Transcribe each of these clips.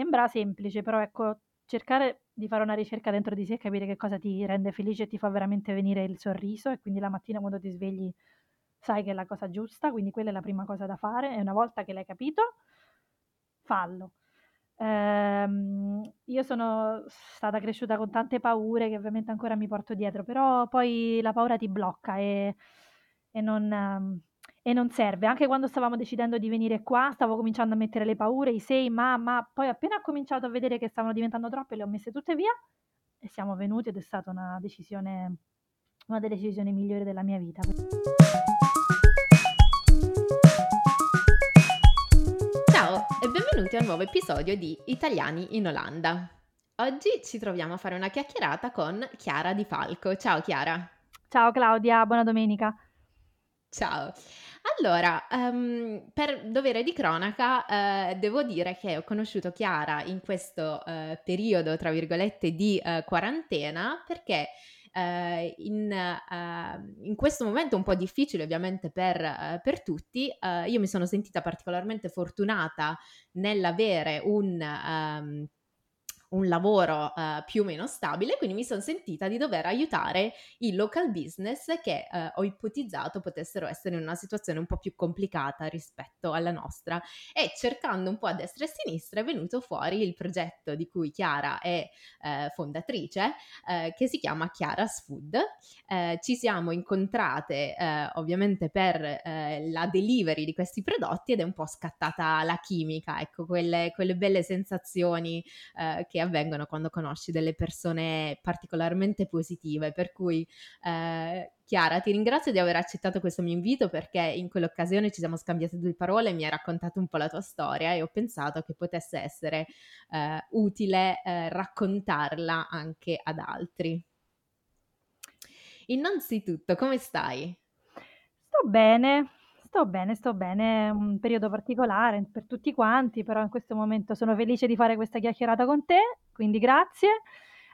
sembra semplice, però ecco, cercare di fare una ricerca dentro di sé e capire che cosa ti rende felice e ti fa veramente venire il sorriso e quindi la mattina quando ti svegli sai che è la cosa giusta, quindi quella è la prima cosa da fare e una volta che l'hai capito, fallo. Ehm, io sono stata cresciuta con tante paure che ovviamente ancora mi porto dietro, però poi la paura ti blocca e, e non, ehm, e non serve. Anche quando stavamo decidendo di venire qua, stavo cominciando a mettere le paure, i sei, ma, ma poi appena ho cominciato a vedere che stavano diventando troppe, le ho messe tutte via e siamo venuti ed è stata una decisione, una delle decisioni migliori della mia vita. Ciao e benvenuti a un nuovo episodio di Italiani in Olanda. Oggi ci troviamo a fare una chiacchierata con Chiara Di Falco. Ciao Chiara. Ciao Claudia, buona domenica. Ciao. Allora, um, per dovere di cronaca, eh, devo dire che ho conosciuto Chiara in questo eh, periodo, tra virgolette, di eh, quarantena perché eh, in, eh, in, questo momento un po' difficile ovviamente per, eh, per tutti, eh, io mi sono sentita particolarmente fortunata nell'avere un... Um, un lavoro uh, più o meno stabile, quindi mi sono sentita di dover aiutare i local business che uh, ho ipotizzato potessero essere in una situazione un po' più complicata rispetto alla nostra e cercando un po' a destra e a sinistra è venuto fuori il progetto di cui Chiara è uh, fondatrice che si chiama Chiara's Food. ci siamo incontrate ovviamente per la delivery di questi prodotti ed è un po' scattata la chimica, ecco, quelle, quelle belle sensazioni che avvengono quando conosci delle persone particolarmente positive. Per cui, eh, Chiara, ti ringrazio di aver accettato questo mio invito perché in quell'occasione ci siamo scambiate due parole mi hai raccontato un po' la tua storia e ho pensato che potesse essere eh, utile eh, raccontarla anche ad altri. Innanzitutto, come stai? Sto bene, Sto bene, sto bene, è un periodo particolare per tutti quanti, però in questo momento sono felice di fare questa chiacchierata con te, quindi grazie.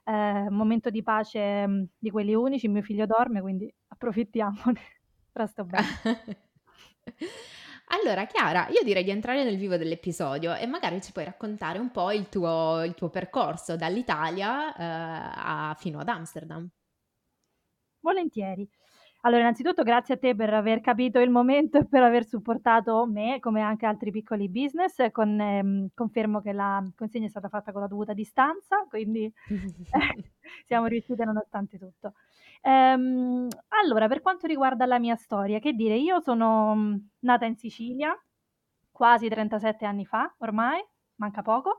Eh, un momento di pace mm, di quelli unici, mio figlio dorme, quindi approfittiamone. Però sto bene. Allora, Chiara, io direi di entrare nel vivo dell'episodio e magari ci puoi raccontare un po' il tuo, il tuo percorso dall'Italia eh, a, fino ad Amsterdam. Volentieri. Allora, innanzitutto grazie a te per aver capito il momento e per aver supportato me, come anche altri piccoli business. Con, ehm, confermo che la consegna è stata fatta con la dovuta distanza, quindi siamo riusciti nonostante tutto. Ehm, allora, per quanto riguarda la mia storia, che dire, io sono mm, nata in Sicilia quasi 37 anni fa, ormai, manca poco,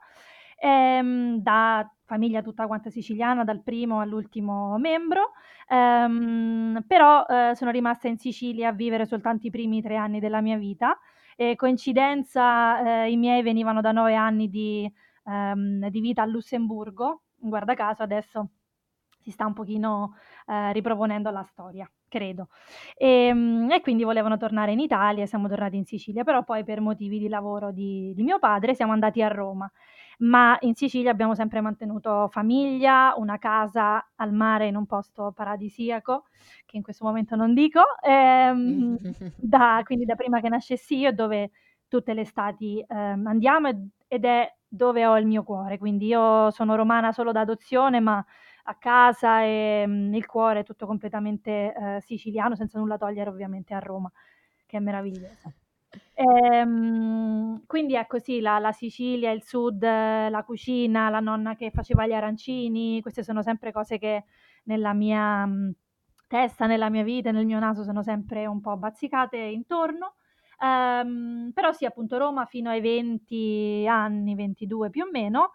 ehm, da famiglia tutta quanta siciliana, dal primo all'ultimo membro, ehm, però eh, sono rimasta in Sicilia a vivere soltanto i primi tre anni della mia vita. E coincidenza, eh, i miei venivano da nove anni di, ehm, di vita a Lussemburgo, guarda caso adesso si sta un pochino eh, riproponendo la storia, credo. E, ehm, e, quindi volevano tornare in Italia, siamo tornati in Sicilia, però poi per motivi di lavoro di, di mio padre siamo andati a Roma ma in Sicilia abbiamo sempre mantenuto famiglia, una casa al mare in un posto paradisiaco, che in questo momento non dico, ehm, da, quindi da prima che nascessi io, dove tutte le estati eh, andiamo ed è dove ho il mio cuore, quindi io sono romana solo da adozione, ma a casa e mh, mm, il cuore è tutto completamente eh, siciliano, senza nulla togliere ovviamente a Roma, che è meravigliosa. Ehm, quindi ecco sì, la la Sicilia, il sud, la cucina, la nonna che faceva gli arancini, queste sono sempre cose che nella mia, mhmm, testa, nella mia vita nel mio naso sono sempre un po' bazzicate intorno. Ehm, però sì, appunto Roma fino ai 20 anni, 22 più o meno,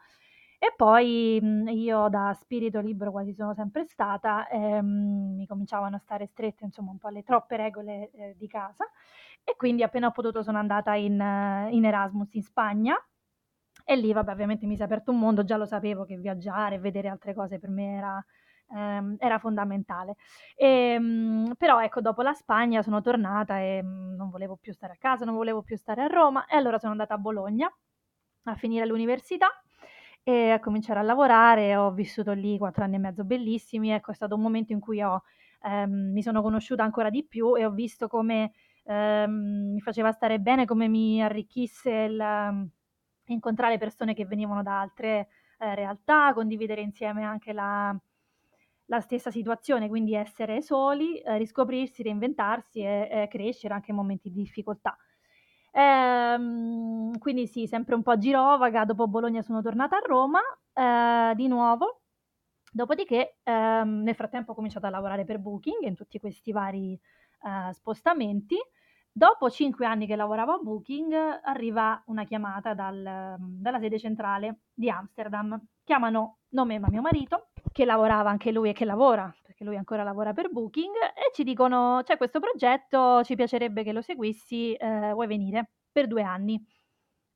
e poi, mhmm, io da spirito libero quasi sono sempre stata, ehm, mi cominciavano a stare strette, insomma, un po' le troppe regole, ehm, di casa e quindi appena ho potuto sono andata in in Erasmus in Spagna e lì vabbè ovviamente mi si è aperto un mondo, già lo sapevo che viaggiare e vedere altre cose per me era ehm, era fondamentale. Ehm, però ecco dopo la Spagna sono tornata e, mhmm, non volevo più stare a casa, non volevo più stare a Roma e allora sono andata a Bologna a finire l'università e a cominciare a lavorare. Ho vissuto lì 4 anni e mezzo bellissimi, ecco è stato un momento in cui ho ehm, mi sono conosciuta ancora di più e ho visto come ehm, mi faceva stare bene, come mi arricchisse il, incontrare persone che venivano da altre eh, realtà, condividere insieme anche la, la, stessa situazione, quindi essere soli, eh, riscoprirsi, reinventarsi e, e, crescere anche in momenti di difficoltà. Ehm, quindi sì, sempre un po' girovaga, dopo Bologna sono tornata a Roma eh, di nuovo, dopodiché ehm, nel frattempo ho cominciato a lavorare per Booking in tutti questi vari eh, spostamenti Dopo 5 anni che lavoravo a Booking, arriva una chiamata dal, dalla sede centrale di Amsterdam. Chiamano non me, ma mio marito, che lavorava anche lui e che lavora, perché lui ancora lavora per Booking, e ci dicono: c'è questo progetto, ci piacerebbe che lo seguissi, eh, vuoi venire per due anni?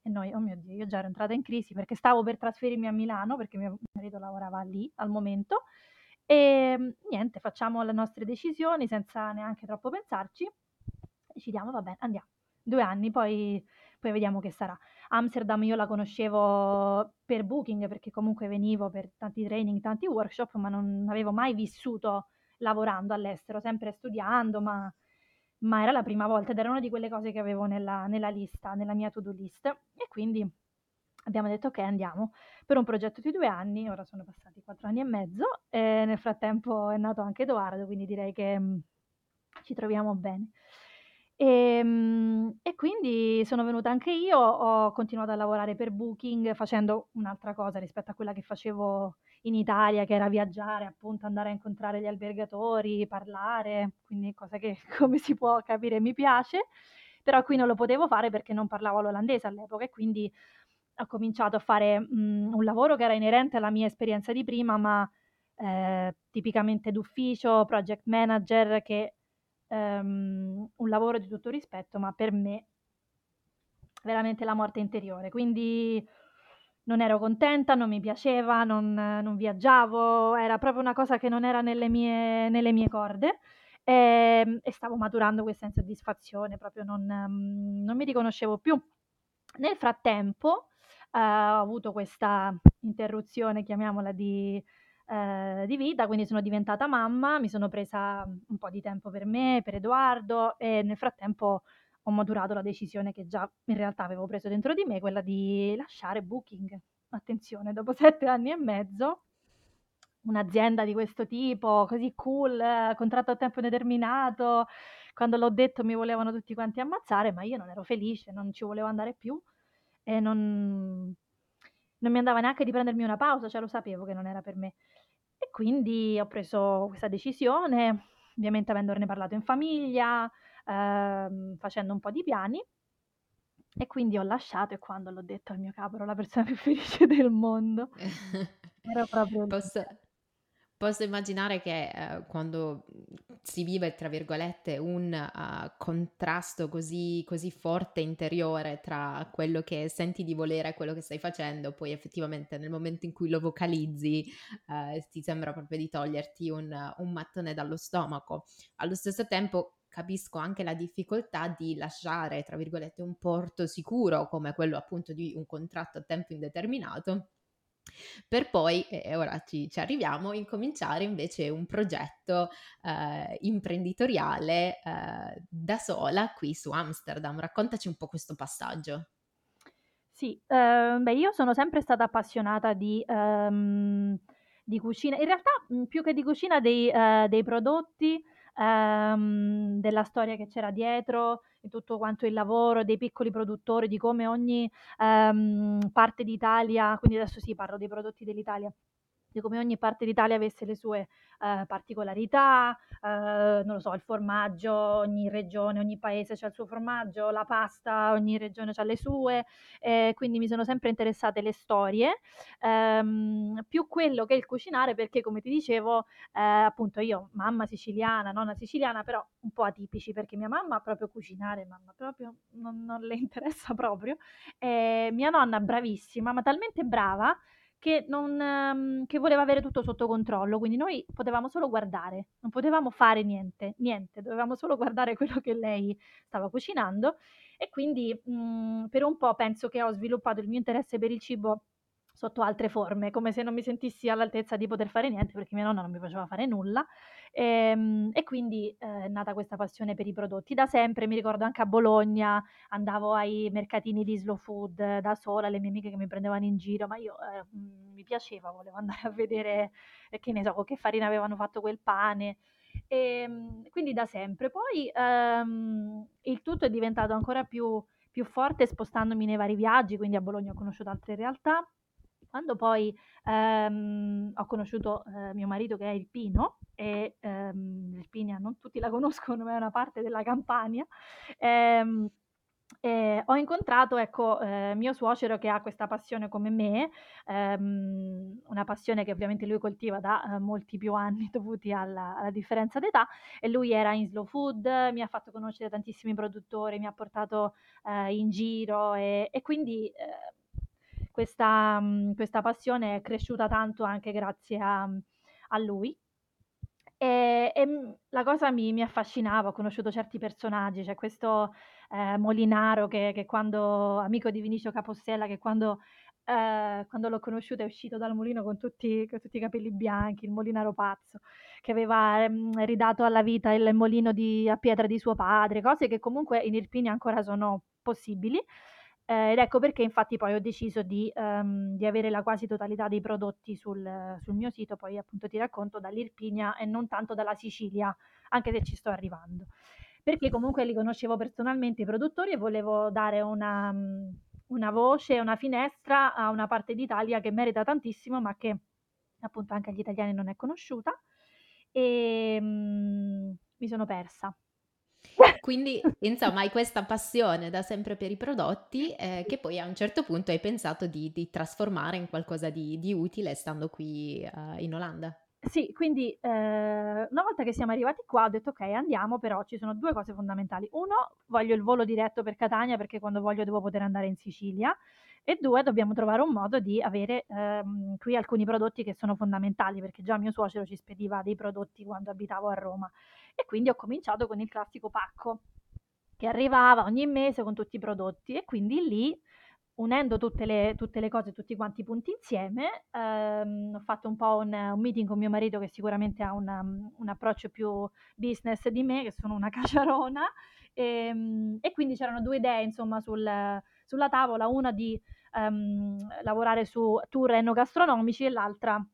E noi, oh mio Dio, io già ero entrata in crisi perché stavo per trasferirmi a Milano, perché mio marito lavorava lì al momento. E niente, facciamo le nostre decisioni senza neanche troppo pensarci decidiamo, va bene, andiamo. Due anni, poi, poi vediamo che sarà. Amsterdam io la conoscevo per Booking perché comunque venivo per tanti training, tanti workshop, ma non avevo mai vissuto lavorando all'estero, sempre studiando, ma, ma era la prima volta ed era una di quelle cose che avevo nella, nella lista, nella mia to-do list. E quindi abbiamo detto ok, andiamo per un progetto di due anni, ora sono passati quattro anni e mezzo e nel frattempo è nato anche Edoardo, quindi direi che mh, ci troviamo bene. Ehm, e quindi sono venuta anche io, ho continuato a lavorare per Booking facendo un'altra cosa rispetto a quella che facevo in Italia, che era viaggiare, appunto andare a incontrare gli albergatori, parlare, quindi cosa che come si può capire mi piace, però qui non lo potevo fare perché non parlavo l'olandese all'epoca e quindi ho cominciato a fare, mhmm, un lavoro che era inerente alla mia esperienza di prima, ma, ehm, tipicamente d'ufficio, project manager che ehm, un lavoro di tutto rispetto, ma per me veramente la morte interiore. Quindi non ero contenta, non mi piaceva, non, non viaggiavo, era proprio una cosa che non era nelle mie, nelle mie corde e, ehm, e, stavo maturando questa insoddisfazione, proprio non, non mi riconoscevo più. Nel frattempo eh, ho avuto questa interruzione, chiamiamola, di eh, di vita, quindi sono diventata mamma, mi sono presa un po' di tempo per me, per Edoardo e nel frattempo ho maturato la decisione che già in realtà avevo preso dentro di me, quella di lasciare Booking. Attenzione, dopo sette anni e mezzo, un'azienda di questo tipo, così cool, contratto a tempo indeterminato, quando l'ho detto mi volevano tutti quanti ammazzare, ma io non ero felice, non ci volevo andare più e non, non mi andava neanche di prendermi una pausa, cioè lo sapevo che non era per me. E quindi ho preso questa decisione, ovviamente avendone parlato in famiglia, ehm, facendo un po' di piani. E quindi ho lasciato e quando l'ho detto al mio capo ero la persona più felice del mondo. Ero proprio... Posso, Posso immaginare che eh, quando si vive, tra virgolette, un uh, contrasto così, così, forte interiore tra quello che senti di volere e quello che stai facendo, poi effettivamente nel momento in cui lo vocalizzi uh, ti sembra proprio di toglierti un, un mattone dallo stomaco. Allo stesso tempo capisco anche la difficoltà di lasciare, tra virgolette, un porto sicuro come quello appunto di un contratto a tempo indeterminato per poi, e ora ci, ci, arriviamo, incominciare invece un progetto eh, imprenditoriale eh, da sola qui su Amsterdam. Raccontaci un po' questo passaggio. Sì, eh, beh, io sono sempre stata appassionata di, um, di cucina, in realtà più che di cucina dei, uh, dei prodotti, um, della storia che c'era dietro, di tutto quanto il lavoro dei piccoli produttori, di come ogni ehm, parte d'Italia, quindi adesso sì parlo dei prodotti dell'Italia, di come ogni parte d'Italia avesse le sue eh, particolarità, eh, non lo so, il formaggio, ogni regione, ogni paese ha il suo formaggio, la pasta, ogni regione ha le sue, eh, quindi mi sono sempre interessate le storie, ehm, più quello che il cucinare, perché come ti dicevo, eh, appunto io, mamma siciliana, nonna siciliana, però un po' atipici, perché mia mamma proprio cucinare, mamma proprio non, non le interessa proprio, mia nonna bravissima, ma talmente brava che, non, ehm, che voleva avere tutto sotto controllo, quindi noi potevamo solo guardare, non potevamo fare niente, niente, dovevamo solo guardare quello che lei stava cucinando e quindi mh, per un po' penso che ho sviluppato il mio interesse per il cibo sotto altre forme, come se non mi sentissi all'altezza di poter fare niente, perché mia nonna non mi faceva fare nulla. Ehm, e quindi, ehm, è nata questa passione per i prodotti. Da sempre, mi ricordo anche a Bologna, andavo ai mercatini di slow food da sola, le mie amiche che mi prendevano in giro, ma io, ehm, mi piaceva, volevo andare a vedere, ehm, che ne so, che farina avevano fatto quel pane. Ehm, quindi da sempre. Poi, ehm, il tutto è diventato ancora più più forte spostandomi nei vari viaggi, quindi a Bologna ho conosciuto altre realtà. Quando poi, ehm, ho conosciuto, ehm, mio marito che è ilpino e, ehm, l'Irpinia non tutti la conoscono, ma è una parte della Campania, ehm, ehm, ho incontrato, ecco, ehm, mio suocero che ha questa passione come me, ehm, una passione che ovviamente lui coltiva da, ehm, molti più anni dovuti alla alla differenza d'età e lui era in slow food, mi ha fatto conoscere tantissimi produttori, mi ha portato, ehm, in giro e e quindi, ehm, questa mhmm, questa passione è cresciuta tanto anche grazie a a lui. Ehm, e, mhmm, la cosa mi mi affascinava, ho conosciuto certi personaggi, c'è questo, ehm, Molinaro che che quando amico di Vinicio Capostella, che quando ehm, quando l'ho conosciuto è uscito dal mulino con tutti con tutti i capelli bianchi, il Molinaro pazzo, che aveva, ehm, ridato alla vita il molino di a pietra di suo padre, cose che comunque in Irpinia ancora sono possibili. Ehm, ed ecco perché infatti poi ho deciso di ehm, di avere la quasi totalità dei prodotti sul sul mio sito, poi appunto ti racconto dall'Irpinia e non tanto dalla Sicilia, anche se ci sto arrivando. Perché comunque li conoscevo personalmente i produttori e volevo dare una mhmm, una voce, una finestra a una parte d'Italia che merita tantissimo, ma che appunto anche agli italiani non è conosciuta. Ehm, mi sono persa. Quindi, insomma, hai questa passione da sempre per i prodotti, ehm, che poi a un certo punto hai pensato di di trasformare in qualcosa di di utile stando qui, uhm, in Olanda. Sì, quindi, ehm, una volta che siamo arrivati qua ho detto: "Okay, andiamo, però ci sono 2 cose fondamentali. 1, voglio il volo diretto per Catania, perché quando voglio devo poter andare in Sicilia, e 2, dobbiamo trovare un modo di avere, ehm, qui alcuni prodotti che sono fondamentali, perché già mio suocero ci spediva dei prodotti quando abitavo a Roma. E quindi ho cominciato con il classico pacco, che arrivava ogni mese con tutti i prodotti e quindi lì, unendo tutte le tutte le cose, tutti quanti i punti insieme, ehm, ho fatto un po' un un meeting con mio marito che sicuramente ha un mhmm, un approccio più business di me, che sono una caciarona, ehm, e quindi c'erano 2 idee insomma sul sulla tavola, una di, ehm, lavorare su tour enogastronomici e l'altra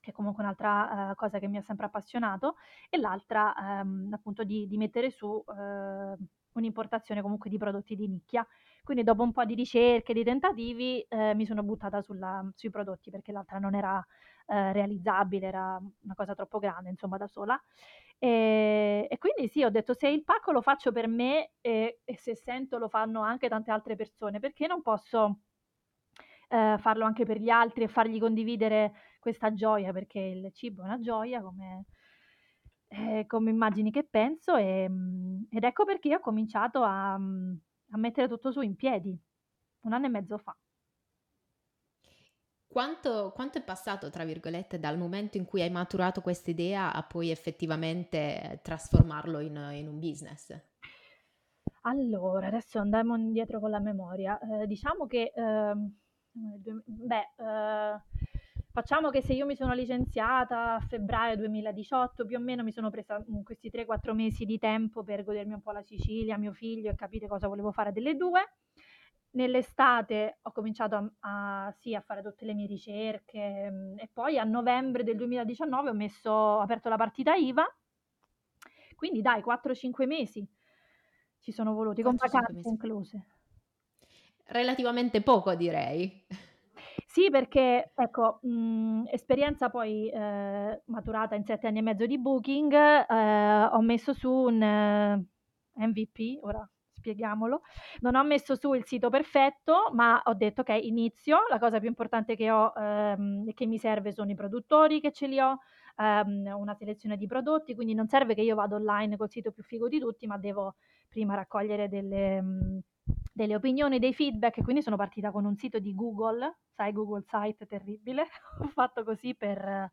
che è comunque un'altra, ehm, cosa che mi ha sempre appassionato, e l'altra, ehm, appunto di di mettere su, ehm, un'importazione comunque di prodotti di nicchia. Quindi dopo un po' di ricerche, di tentativi, ehm, mi sono buttata sulla sui prodotti perché l'altra non era, ehm, realizzabile, era una cosa troppo grande insomma da sola. Ehm, e quindi sì, ho detto: "Se il pacco lo faccio per me e e se sento lo fanno anche tante altre persone, perché non posso, ehm, farlo anche per gli altri e fargli condividere questa gioia?" Perché il cibo è una gioia come ehm, come immagini che penso, ehm, ed ecco perché ho cominciato a mhmm, a mettere tutto su in piedi, 1 anno e mezzo fa. Quanto quanto è passato, tra virgolette, dal momento in cui hai maturato quest'idea a poi effettivamente trasformarlo in in un business? Allora, adesso andiamo indietro con la memoria. Ehm, diciamo che, duem beh, ehm, facciamo che se io mi sono licenziata a febbraio 2018, più o meno mi sono presa, mhmm, questi 3, 4 mesi di tempo per godermi un po' la Sicilia, mio figlio e capire cosa volevo fare delle 2. Nell'estate ho cominciato a a sì, a fare tutte le mie ricerche, mhmm, e poi a novembre del 2019 ho messo ho aperto la partita IVA. Quindi dai 4, 5 mesi ci sono voluti, con 4-5 vacanze incluse. Relativamente poco direi. Sì, perché ecco, mhmm, esperienza poi, ehm, maturata in 7 anni e mezzo di Booking, ehm, ho messo su un MVP, ora spieghiamolo, non ho messo su il sito perfetto, ma ho detto: "Okay, inizio, la cosa più importante che ho, ehm, e che mi serve sono i produttori che ce li ho, ehm, una selezione di prodotti, quindi non serve che io vada online col sito più figo di tutti, ma devo prima raccogliere delle mhmm, delle opinioni, dei feedback", quindi sono partita con un sito di Google, sai Google Site terribile, ho fatto così per,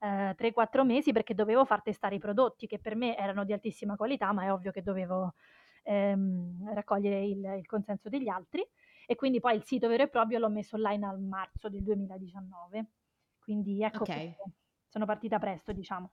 ehm, 3, 4 mesi perché dovevo far testare i prodotti, che per me erano di altissima qualità, ma è ovvio che dovevo, ehm, raccogliere il il consenso degli altri. e quindi poi il sito vero e proprio l'ho messo online a marzo del 2019. Quindi ecco Okay. sono partita presto, diciamo.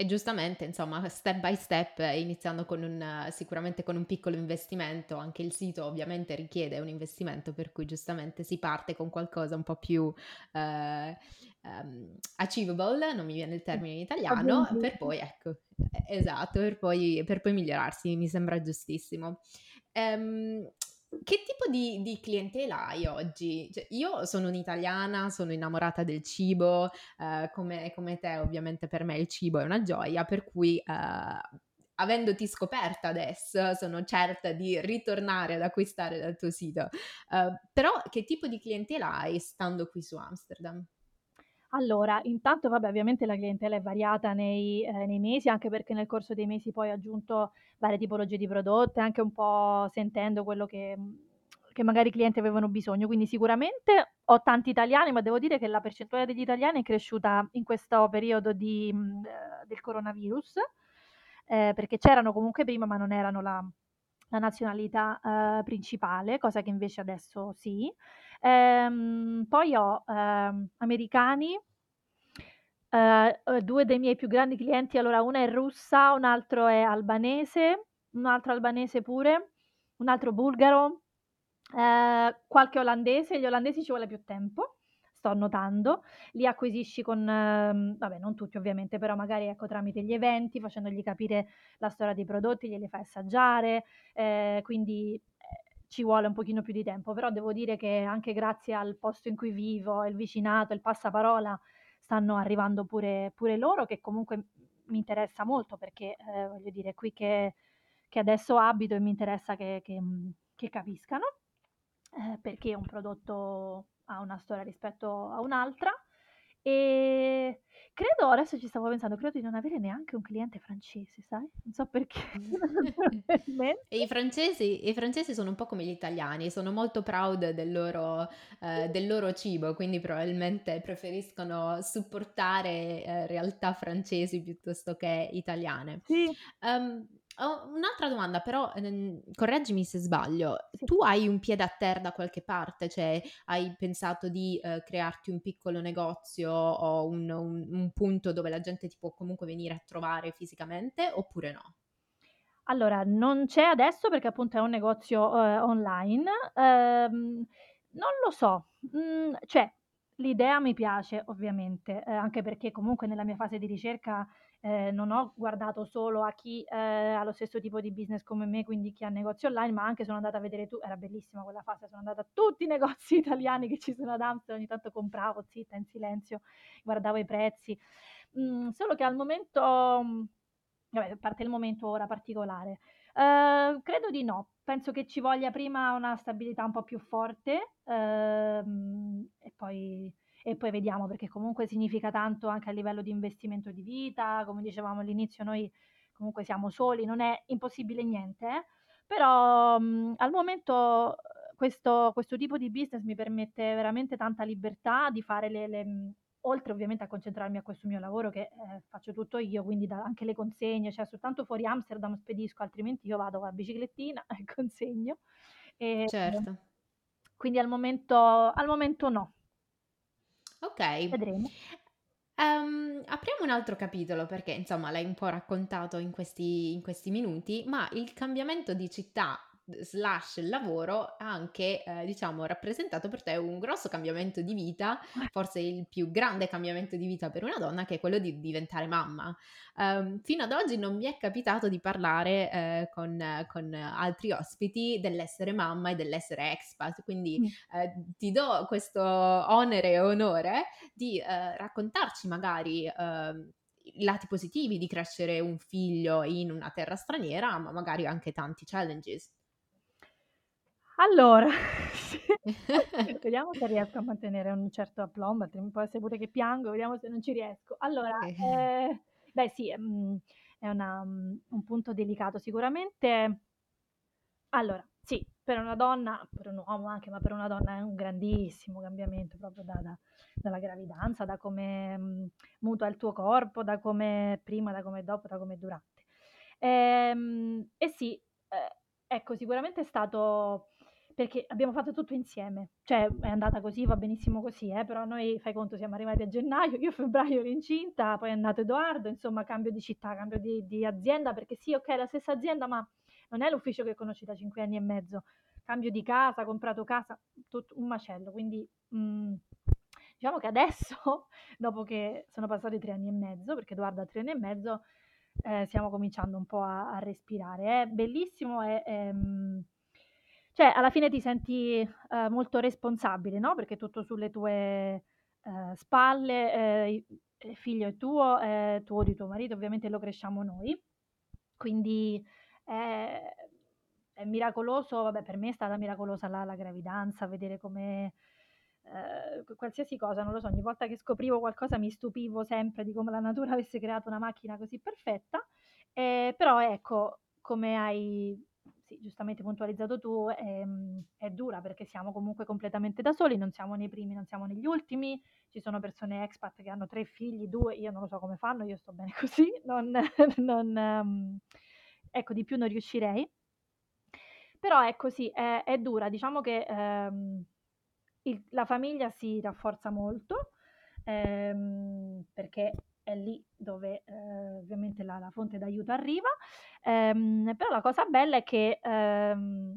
E giustamente, insomma, step by step, iniziando con un sicuramente con un piccolo investimento, anche il sito ovviamente richiede un investimento, per cui giustamente si parte con qualcosa un po' più, ehm, ehm, achievable, non mi viene il termine in italiano, per poi ecco e esatto, per poi per poi migliorarsi, mi sembra giustissimo. Ehm, che tipo di di clientela hai oggi? Cioè, io sono un'italiana, sono innamorata del cibo, ehm, come come te ovviamente per me il cibo è una gioia, per cui, ehm, avendoti scoperta adesso, sono certa di ritornare ad acquistare dal tuo sito. Ehm, però che tipo di clientela hai stando qui su Amsterdam? Allora, intanto vabbè, ovviamente la clientela è variata nei ehm, nei mesi, anche perché nel corso dei mesi poi ho aggiunto varie tipologie di prodotti, anche un po' sentendo quello che mhmm, che magari i clienti avevano bisogno. Quindi sicuramente ho tanti italiani, ma devo dire che la percentuale degli italiani è cresciuta in questo periodo di mhmm, ehm, del coronavirus, ehm, perché c'erano comunque prima, ma non erano la la nazionalità, ehm, principale, cosa che invece adesso sì. Ehm, poi ho, ehm, americani, ehm, uhm, 2 dei miei più grandi clienti, allora una è russa, un altro è albanese, un altro albanese pure, un altro bulgaro, ehm, qualche olandese, gli olandesi ci vuole più tempo, sto notando. Li acquisisci con mhmm, vabbè non tutti ovviamente, però magari ecco tramite gli eventi, facendogli capire la storia dei prodotti, glieli fai assaggiare, ehm, quindi, ehm, ci vuole un pochino più di tempo. Però devo dire che anche grazie al posto in cui vivo, il vicinato, il passaparola, stanno arrivando pure pure loro, che comunque mi interessa molto perché, ehm, voglio dire, è qui che che adesso abito e mi interessa che che che capiscano, ehm, perché un prodotto ha una storia rispetto a un'altra. Ehm, credo adesso ci stavo pensando, credo di non avere neanche un cliente francese, sai, non so perché, E i francesi i francesi sono un po' come gli italiani, sono molto proud del loro ehm, del loro cibo, quindi probabilmente preferiscono supportare, ehm, realtà francesi piuttosto che italiane. Sì. Ehm, ho un'altra domanda però, ehm, correggimi se sbaglio, Sì. tu hai un piede a terra da qualche parte? Cioè, hai pensato di, ehm, crearti un piccolo negozio o un un un punto dove la gente ti può comunque venire a trovare fisicamente oppure no? Allora, non c'è adesso perché appunto è un negozio, uhm, online. Ehm, non lo so, mhmm, cioè l'idea mi piace ovviamente, ehm, anche perché comunque nella mia fase di ricerca, ehm, non ho guardato solo a chi, ehm, ha lo stesso tipo di business come me, quindi chi ha negozi online, ma anche sono andata a vedere tu era bellissima quella fase, sono andata a tutti i negozi italiani che ci sono ad Amsterdam, ogni tanto compravo zitta, in silenzio, guardavo i prezzi. Mhmm, solo che al momento mhmm, vabbè, parte il momento ora particolare, ehm, credo di no. Penso che ci voglia prima una stabilità un po' più forte, ehm, e poi e poi vediamo, perché comunque significa tanto anche a livello di investimento di vita, come dicevamo all'inizio noi comunque siamo soli, non è impossibile niente, eh, però, mhmm, al momento, uhm, questo questo tipo di business mi permette veramente tanta libertà di fare le le mhmm, oltre ovviamente a concentrarmi a questo mio lavoro che, ehm, faccio tutto io, quindi da anche le consegne, cioè soltanto fuori Amsterdam spedisco, altrimenti io vado a biciclettina e consegno. Ehm, Certo. quindi al momento al momento no. Okay. Vedremo. Ehm, apriamo un altro capitolo perché insomma l'hai un po' raccontato in questi in questi minuti, ma il cambiamento di città slash lavoro ha anche, ehm, diciamo rappresentato per te un grosso cambiamento di vita, forse il più grande cambiamento di vita per una donna che è quello di diventare mamma. Ehm, fino ad oggi non mi è capitato di parlare, ehm, con con altri ospiti dell'essere mamma e dell'essere expat, quindi, Mh. ehm, ti do questo onere e onore di, ehm, raccontarci magari, ehm, i lati positivi di crescere un figlio in una terra straniera, ma magari anche tanti challenges. Allora, sì, vediamo se riesco a mantenere un certo aplomb, altrim può essere pure che piango, vediamo se non ci riesco. Allora, ehm, beh sì, mhmm, è una mhmm, un punto delicato sicuramente allora, sì, per una donna, per un uomo anche, ma per una donna è un grandissimo cambiamento proprio da da dalla gravidanza, da come, mhmm, mutua il tuo corpo, da come prima, da come dopo, da come durante. Ehm, e sì, ehm, ecco sicuramente è stato perché abbiamo fatto tutto insieme, cioè è andata così, va benissimo così, eh, però noi, fai conto, siamo arrivati a gennaio, io a febbraio ero incinta, poi è nato Edoardo, insomma cambio di città, cambio di, di azienda, perché sì, ok, è la stessa azienda, ma non è l'ufficio che conosci da cinque anni e mezzo, cambio di casa, comprato casa, tutto un macello, quindi mh, mm, diciamo che adesso, dopo che sono passati tre anni e mezzo, perché Edoardo ha tre anni e mezzo, eh, stiamo cominciando un po' a, a respirare. È bellissimo, è, è, mm, cioè alla fine ti senti eh, molto responsabile, no? Perché tutto sulle tue eh, spalle, eh, il figlio è tuo, è tuo di tuo marito, ovviamente lo cresciamo noi. Quindi è, è miracoloso, vabbè, per me è stata miracolosa la, la gravidanza, vedere come eh, qualsiasi cosa, non lo so, ogni volta che scoprivo qualcosa mi stupivo sempre di come la natura avesse creato una macchina così perfetta. Eh, però ecco, come hai sì, giustamente puntualizzato tu, è, ehm, è, dura perché siamo comunque completamente da soli, non siamo nei primi, non siamo negli ultimi, ci sono persone expat che hanno tre figli, due, io non lo so come fanno, io sto bene così, non, non, um, ecco, di più non riuscirei. Però ecco sì, è, è dura, diciamo che um, il, la famiglia si rafforza molto um, perché è lì dove eh, ovviamente la, la, fonte d'aiuto arriva, ehm, però la cosa bella è che ehm,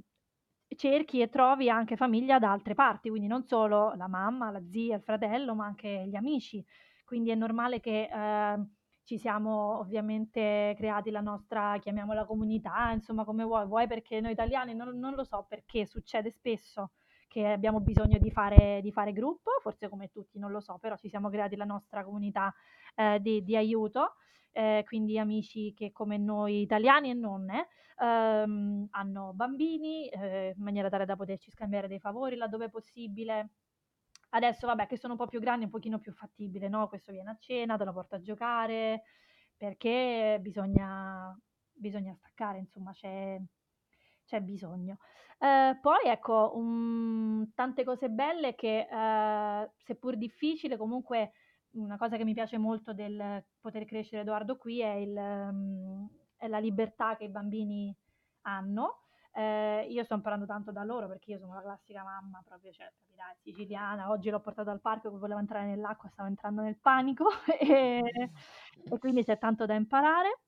cerchi e trovi anche famiglia da altre parti, quindi non solo la mamma, la zia, il fratello, ma anche gli amici, quindi è normale che eh, ci siamo ovviamente creati la nostra, chiamiamola comunità, insomma come vuoi, vuoi perché noi italiani? Non, non lo so perché succede spesso che abbiamo bisogno di fare, di fare gruppo, forse come tutti, non lo so, però ci siamo creati la nostra comunità eh, di, di, aiuto, eh, quindi amici che come noi italiani e non eh, ehm, hanno bambini, eh, in maniera tale da poterci scambiare dei favori laddove possibile. Adesso, vabbè, che sono un po' più grandi, è un pochino più fattibile, no? Questo viene a cena, te lo porta a giocare, perché bisogna, bisogna staccare, insomma, c'è, c'è bisogno. Eh, poi ecco, um, tante cose belle che eh, seppur difficile, comunque una cosa che mi piace molto del poter crescere Edoardo qui è, il, um, è la libertà che i bambini hanno. Eh, io sto imparando tanto da loro perché io sono la classica mamma, proprio cioè, capirai, siciliana. Oggi l'ho portato al parco che voleva entrare nell'acqua, stavo entrando nel panico e, e quindi c'è tanto da imparare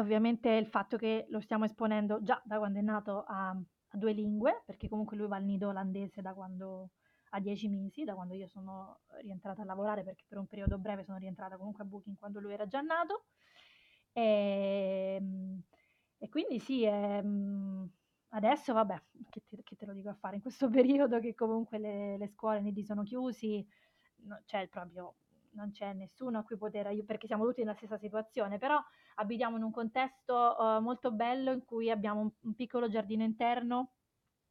ovviamente il fatto che lo stiamo esponendo già da quando è nato a, a due lingue, perché comunque lui va al nido olandese da quando ha dieci mesi, da quando io sono rientrata a lavorare, perché per un periodo breve sono rientrata comunque a Booking quando lui era già nato. E, ehm, e quindi sì, è, ehm, adesso vabbè, che te, che te, lo dico a fare, in questo periodo che comunque le, le scuole nidi sono chiusi, no, c'è proprio non c'è nessuno a cui poter aiutare, perché siamo tutti nella stessa situazione, però abitiamo in un contesto uh, molto bello in cui abbiamo un, un, piccolo giardino interno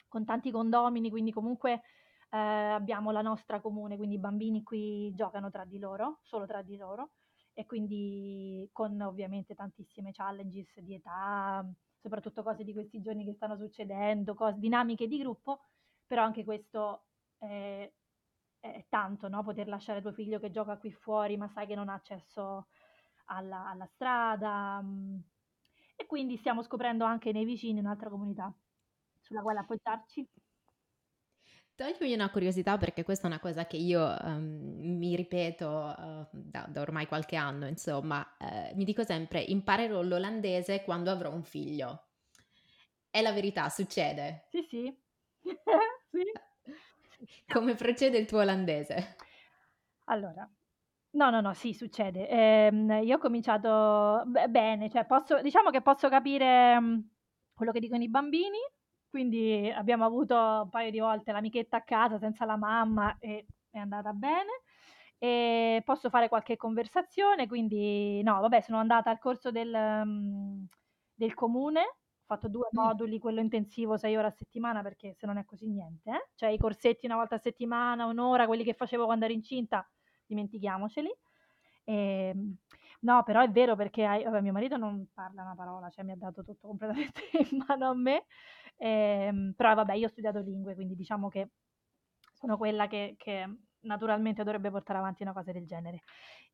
con tanti condomini, quindi comunque uh, abbiamo la nostra comune, quindi i bambini qui giocano tra di loro, solo tra di loro, e quindi con ovviamente tantissime challenges di età, soprattutto cose di questi giorni che stanno succedendo, cose, dinamiche di gruppo, però anche questo è è tanto, no? Poter lasciare tuo figlio che gioca qui fuori, ma sai che non ha accesso alla, alla strada. Mm. E quindi stiamo scoprendo anche nei vicini un'altra comunità sulla quale appoggiarci. Toglimi una curiosità perché questa è una cosa che io um, mi ripeto uh, da, da, ormai qualche anno, insomma, uh, mi dico sempre imparerò l'olandese quando avrò un figlio. È la verità, succede? Sì, sì. sì. Come procede il tuo olandese? Allora, no, no, no, sì, succede. Ehm, io ho cominciato bene, cioè posso, diciamo che posso capire mm, quello che dicono i bambini, quindi abbiamo avuto un paio di volte l'amichetta a casa senza la mamma e è andata bene. E posso fare qualche conversazione, quindi no, vabbè, sono andata al corso del, um, del comune fatto due moduli, quello intensivo 6 ore a settimana perché se non è così niente, eh. Cioè i corsetti una volta a settimana, 1 ora, quelli che facevo quando ero incinta, dimentichiamoceli. Ehm, no, però è vero perché hai vabbè mio marito non parla una parola, cioè mi ha dato tutto completamente in mano a me, ehm, però vabbè io ho studiato lingue, quindi diciamo che sono quella che che naturalmente dovrebbe portare avanti una cosa del genere.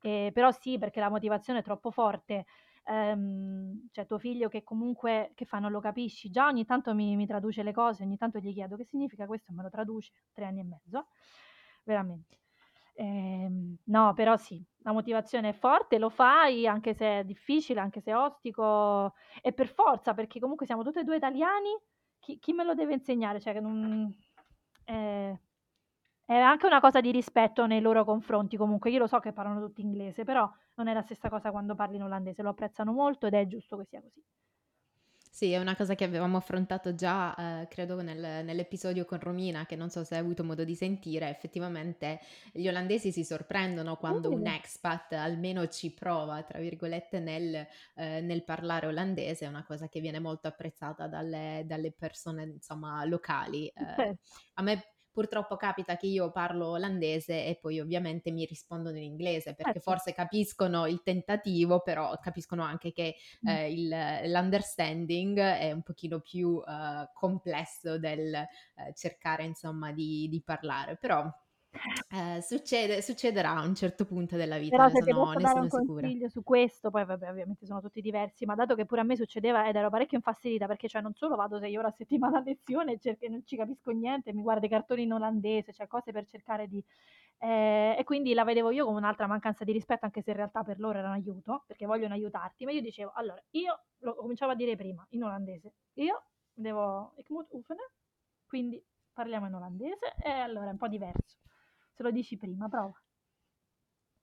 Ehm, però sì, perché la motivazione è troppo forte ehm, cioè tuo figlio che comunque che fa non lo capisci, già ogni tanto mi mi traduce le cose, ogni tanto gli chiedo: "Che significa questo?" E me lo traduce, 3 anni e mezzo, veramente. Ehm, no, però sì, la motivazione è forte, lo fai anche se è difficile, anche se è ostico, e per forza, perché comunque siamo tutte e 2 italiani, chi chi me lo deve insegnare? Cioè non è è anche una cosa di rispetto nei loro confronti comunque. Io lo so che parlano tutti inglese, però non è la stessa cosa quando parli in olandese, lo apprezzano molto ed è giusto che sia così. Sì, è una cosa che avevamo affrontato già, ehm, credo nel nell'episodio con Romina, che non so se hai avuto modo di sentire. Effettivamente gli olandesi si sorprendono quando un Uh, expat almeno ci "prova", tra virgolette, nel ehm, nel parlare olandese, è una cosa che viene molto apprezzata dalle dalle persone, insomma, locali. Ehm, certo, a me purtroppo capita che io parlo olandese e poi ovviamente mi rispondono in inglese, perché certo. forse capiscono il tentativo, però capiscono anche che Mh. ehm, il l'understanding è un pochino più, uhm, complesso del, ehm, cercare insomma di di parlare, però, ehm, succede succederà a un certo punto della vita, Però ne se sono posso ne dare un sono sicura. consiglio su questo, poi vabbè ovviamente sono tutti diversi, ma dato che pure a me succedeva ed ero parecchio infastidita perché cioè non solo vado 6 ore a settimana a lezione e non ci capisco niente, mi guardo i cartoni in olandese, cioè cose per cercare di ehm, e quindi la vedevo io come un'altra mancanza di rispetto, anche se in realtà per loro era un aiuto, perché vogliono aiutarti, ma io dicevo: "Allora, io" lo cominciavo a dire prima in olandese: "Io devo quindi parliamo in olandese", e allora è un po' diverso. Se lo dici prima, prova.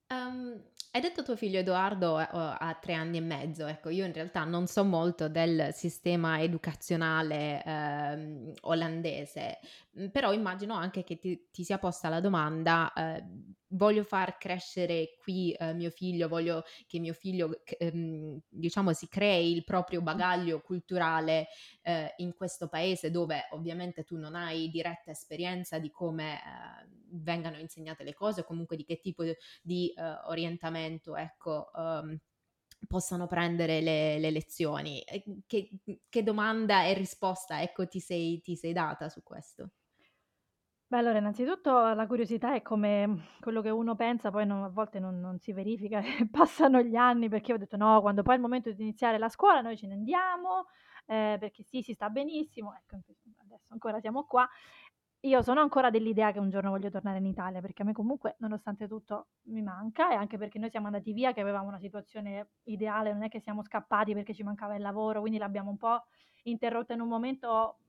Uhm, hai detto tuo figlio Edoardo, o ha 3 anni e mezzo, ecco io in realtà non so molto del sistema educazionale, ehm, olandese, mhmm, però immagino anche che ti ti sia posta la domanda, ehm: "Voglio far crescere qui, ehm, mio figlio, voglio che mio figlio ehm, diciamo si crei il proprio bagaglio culturale, ehm, in questo paese dove ovviamente tu non hai diretta esperienza di come, ehm, vengano insegnate le cose o comunque di che tipo di, uhm, orientamento, ecco, uhm, possano prendere le le lezioni. Che che domanda e risposta, ecco, ti sei ti sei data su questo? Beh, allora innanzitutto la curiosità è come quello che uno pensa poi no a volte non non si verifica passano gli anni, perché ho detto: "No, quando poi è il momento di iniziare la scuola noi ce ne andiamo, ehm, perché sì, si sta benissimo." Ecco, adesso ancora siamo qua. Io sono ancora dell'idea che un giorno voglio tornare in Italia, perché a me comunque, nonostante tutto, mi manca e anche perché noi siamo andati via che avevamo una situazione ideale, non è che siamo scappati perché ci mancava il lavoro, quindi l'abbiamo un po' interrotta in un momento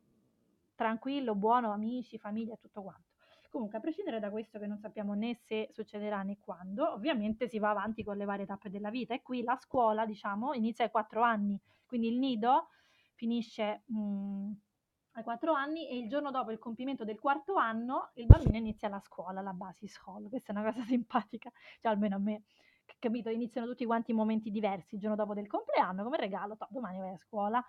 tranquillo, buono, amici, famiglia tutto quanto. Comunque, a prescindere da questo che non sappiamo né se succederà né quando, ovviamente si va avanti con le varie tappe della vita e qui la scuola, diciamo, inizia ai 4 anni, quindi il nido finisce mh, ai 4 anni e il giorno dopo il compimento del quarto anno il bambino inizia la scuola, la Basishol. Questa è una cosa simpatica, cioè almeno a me, capito? Iniziano tutti quanti in momenti diversi, il giorno dopo del compleanno, come regalo, toh, domani vai a scuola.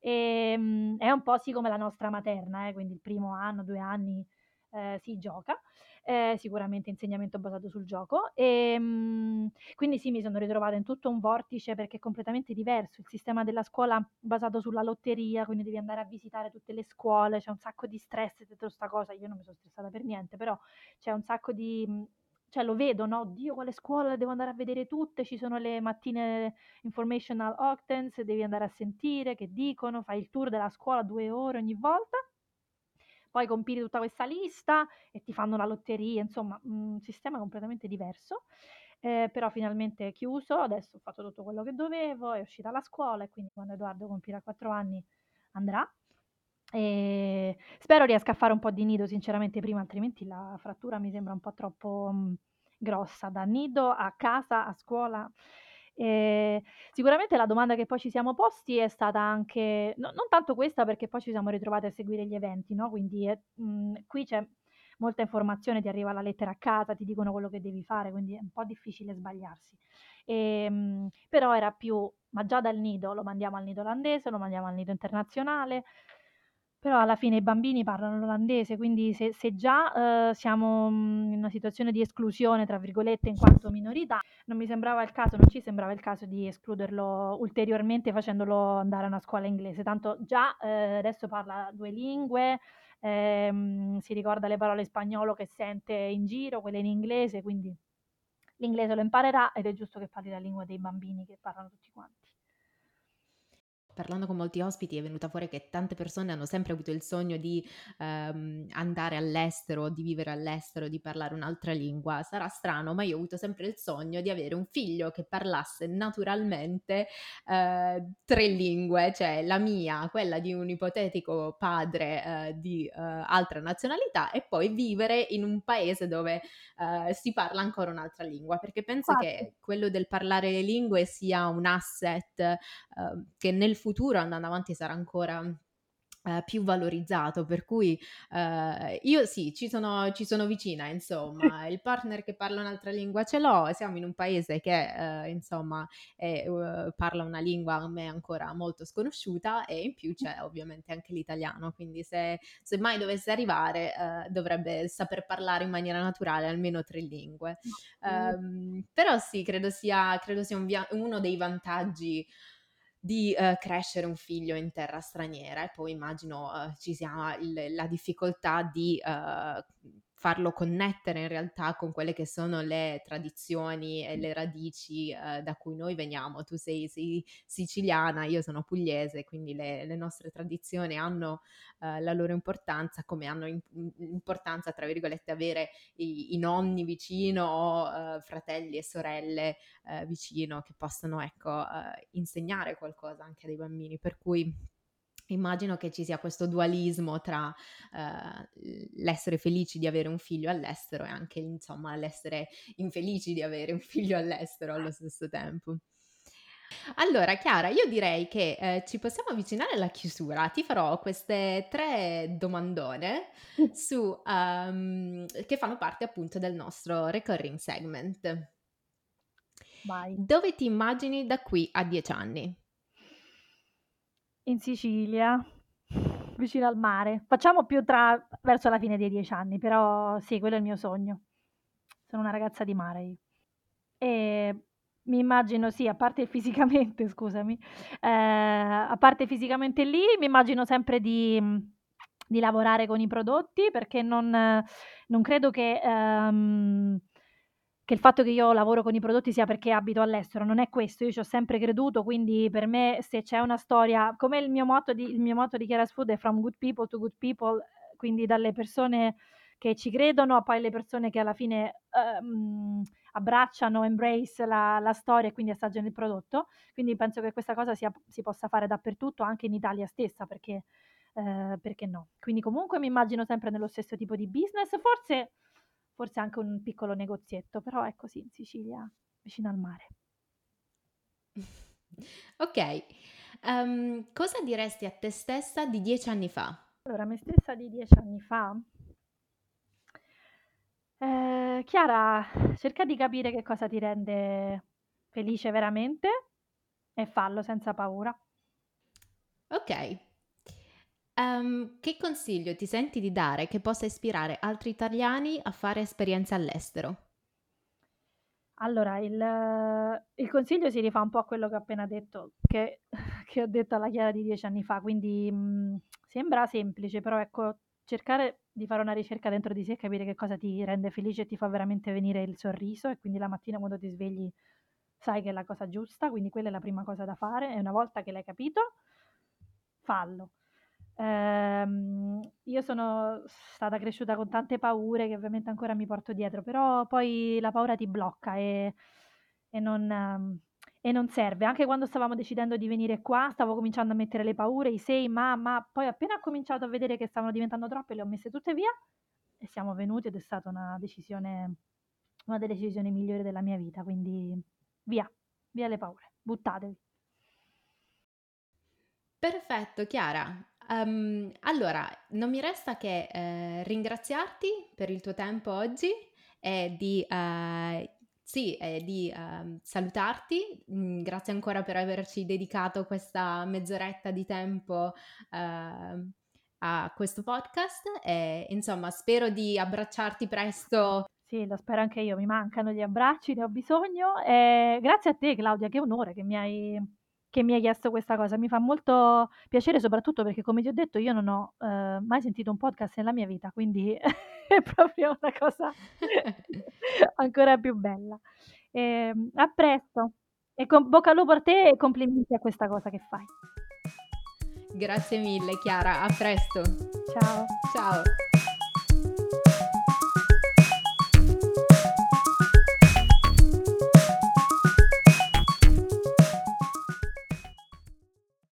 Ehm, è un po' sì come la nostra materna, eh, quindi il primo anno, 2 anni, ehm, si gioca, ehm, sicuramente insegnamento basato sul gioco. Ehm, quindi sì, mi sono ritrovata in tutto un vortice perché è completamente diverso. Il sistema della scuola basato sulla lotteria, quindi devi andare a visitare tutte le scuole, c'è un sacco di stress dietro 'sta cosa. Io non mi sono stressata per niente, però c'è un sacco di mhmm, cioè lo vedo, no: "Oddio quale scuola, devo andare a vedere tutte, ci sono le mattine informational octans, devi andare a sentire che dicono, fai il tour della scuola 2 ore ogni volta, poi compili tutta questa lista e ti fanno la lotteria, insomma, un sistema completamente diverso. Ehm, però finalmente è chiuso, adesso ho fatto tutto quello che dovevo, è uscita la scuola e quindi quando Edoardo compirà 4 anni andrà. Ehm, spero riesca a fare un po' di nido sinceramente prima, altrimenti la frattura mi sembra un po' troppo, mhmm, grossa, da nido a casa, a scuola. Ehm, sicuramente la domanda che poi ci siamo posti è stata anche no non tanto questa perché poi ci siamo ritrovati a seguire gli eventi, no, quindi è mhmm, qui c'è molta informazione, ti arriva la lettera a casa, ti dicono quello che devi fare, quindi è un po' difficile sbagliarsi. Ehm, però era più: ma già dal nido lo mandiamo al nido olandese, lo mandiamo al nido internazionale, però alla fine i bambini parlano l'olandese, quindi se se già, uhm, siamo, mhmm, in una situazione di "esclusione" tra virgolette in quanto minorità, non mi sembrava il caso non ci sembrava il caso di escluderlo ulteriormente facendolo andare a una scuola inglese. Tanto già, ehm, adesso parla 2 lingue, ehm, si ricorda le parole spagnolo che sente in giro, quelle in inglese, quindi l'inglese lo imparerà ed è giusto che parli la lingua dei bambini che parlano tutti quanti. Parlando con molti ospiti è venuta fuori che tante persone hanno sempre avuto il sogno di ehm, andare all'estero, di vivere all'estero, di parlare un'altra lingua. Sarà strano, ma io ho avuto sempre il sogno di avere un figlio che parlasse naturalmente eh, tre lingue, cioè la mia, quella di un ipotetico padre eh, di eh, altra nazionalità e poi vivere in un paese dove eh, si parla ancora un'altra lingua, perché penso Infatti. che quello del parlare le lingue sia un asset eh, che nel futuro andando avanti sarà ancora eh, più valorizzato, per cui eh, io sì, ci sono, ci sono vicina, insomma, il partner che parla un'altra lingua ce l'ho, siamo in un paese che, eh, insomma, è, uh, parla una lingua a me ancora molto sconosciuta e in più c'è ovviamente anche l'italiano, quindi se, se mai dovesse arrivare eh, dovrebbe saper parlare in maniera naturale almeno tre lingue. Um, però sì, credo sia, credo sia un via- uno dei vantaggi di uh, crescere un figlio in terra straniera e poi immagino uh, ci sia il, la difficoltà di uh, farlo connettere in realtà con quelle che sono le tradizioni e le radici eh, da cui noi veniamo. Tu sei, sei, siciliana, io sono pugliese, quindi le, le nostre tradizioni hanno eh, la loro importanza, come hanno in, importanza, tra virgolette, avere i, i nonni vicino o eh, fratelli e sorelle eh, vicino che possono, ecco, eh, insegnare qualcosa anche ai bambini. Per cui Immagino che ci sia questo dualismo tra uh, l'essere felici di avere un figlio all'estero e anche, insomma, l'essere infelici di avere un figlio all'estero allo stesso tempo. Allora, Chiara, io direi che eh, ci possiamo avvicinare alla chiusura. Ti farò queste tre domandone su, um, che fanno parte appunto del nostro recurring segment. Vai. Dove ti immagini da qui a dieci anni? In Sicilia, vicino al mare. Facciamo più tra verso la fine dei dieci anni, però sì, quello è il mio sogno. Sono una ragazza di mare io. E mi immagino, sì, a parte fisicamente, scusami, eh, a parte fisicamente lì, mi immagino sempre di, di lavorare con i prodotti perché non, non credo che um, che il fatto che io lavoro con i prodotti sia perché abito all'estero, non è questo, io ci ho sempre creduto, quindi per me se c'è una storia, come il mio motto di, il mio motto di Chiara's Food è from good people to good people, quindi dalle persone che ci credono a poi le persone che alla fine um, abbracciano, embrace la, la, storia e quindi assaggiano il prodotto, quindi penso che questa cosa sia, si possa fare dappertutto, anche in Italia stessa, perché, eh, perché no. Quindi comunque mi immagino sempre nello stesso tipo di business, forse forse anche un piccolo negozietto, però è così in Sicilia, vicino al mare. ok, um, cosa diresti a te stessa di dieci anni fa? Allora, me stessa di dieci anni fa? Eh, Chiara, cerca di capire che cosa ti rende felice veramente e fallo senza paura. Ok, Um, che consiglio ti senti di dare che possa ispirare altri italiani a fare esperienze all'estero? Allora, il, il, consiglio si rifà un po' a quello che ho appena detto, che, che ho detto alla Chiara di dieci anni fa, quindi mh, mm, sembra semplice, però ecco, cercare di fare una ricerca dentro di sé e capire che cosa ti rende felice e ti fa veramente venire il sorriso e quindi la mattina quando ti svegli sai che è la cosa giusta, quindi quella è la prima cosa da fare e una volta che l'hai capito, fallo. Ehm, io sono stata cresciuta con tante paure che ovviamente ancora mi porto dietro, però poi la paura ti blocca e, e, non, ehm, e non serve. Anche quando stavamo decidendo di venire qua, stavo cominciando a mettere le paure, i sei, ma, ma poi appena ho cominciato a vedere che stavano diventando troppe, le ho messe tutte via e siamo venuti ed è stata una decisione, una delle decisioni migliori della mia vita, quindi via, via le paure, buttatevi. Perfetto, Chiara. Um, allora, non mi resta che eh, ringraziarti per il tuo tempo oggi e di, uh, sì, e di uh, salutarti. Mm, grazie ancora per averci dedicato questa mezz'oretta di tempo uh, a questo podcast e insomma spero di abbracciarti presto. Sì, lo spero anche io, mi mancano gli abbracci, ne ho bisogno. E grazie a te Claudia, che onore che mi hai che mi hai chiesto questa cosa. Mi fa molto piacere, soprattutto perché, come ti ho detto, io non ho eh, mai sentito un podcast nella mia vita, quindi è proprio una cosa ancora più bella. E, ehm, a presto e con bocca al lupo a te e complimenti a questa cosa che fai. Grazie mille Chiara, a presto. Ciao. Ciao.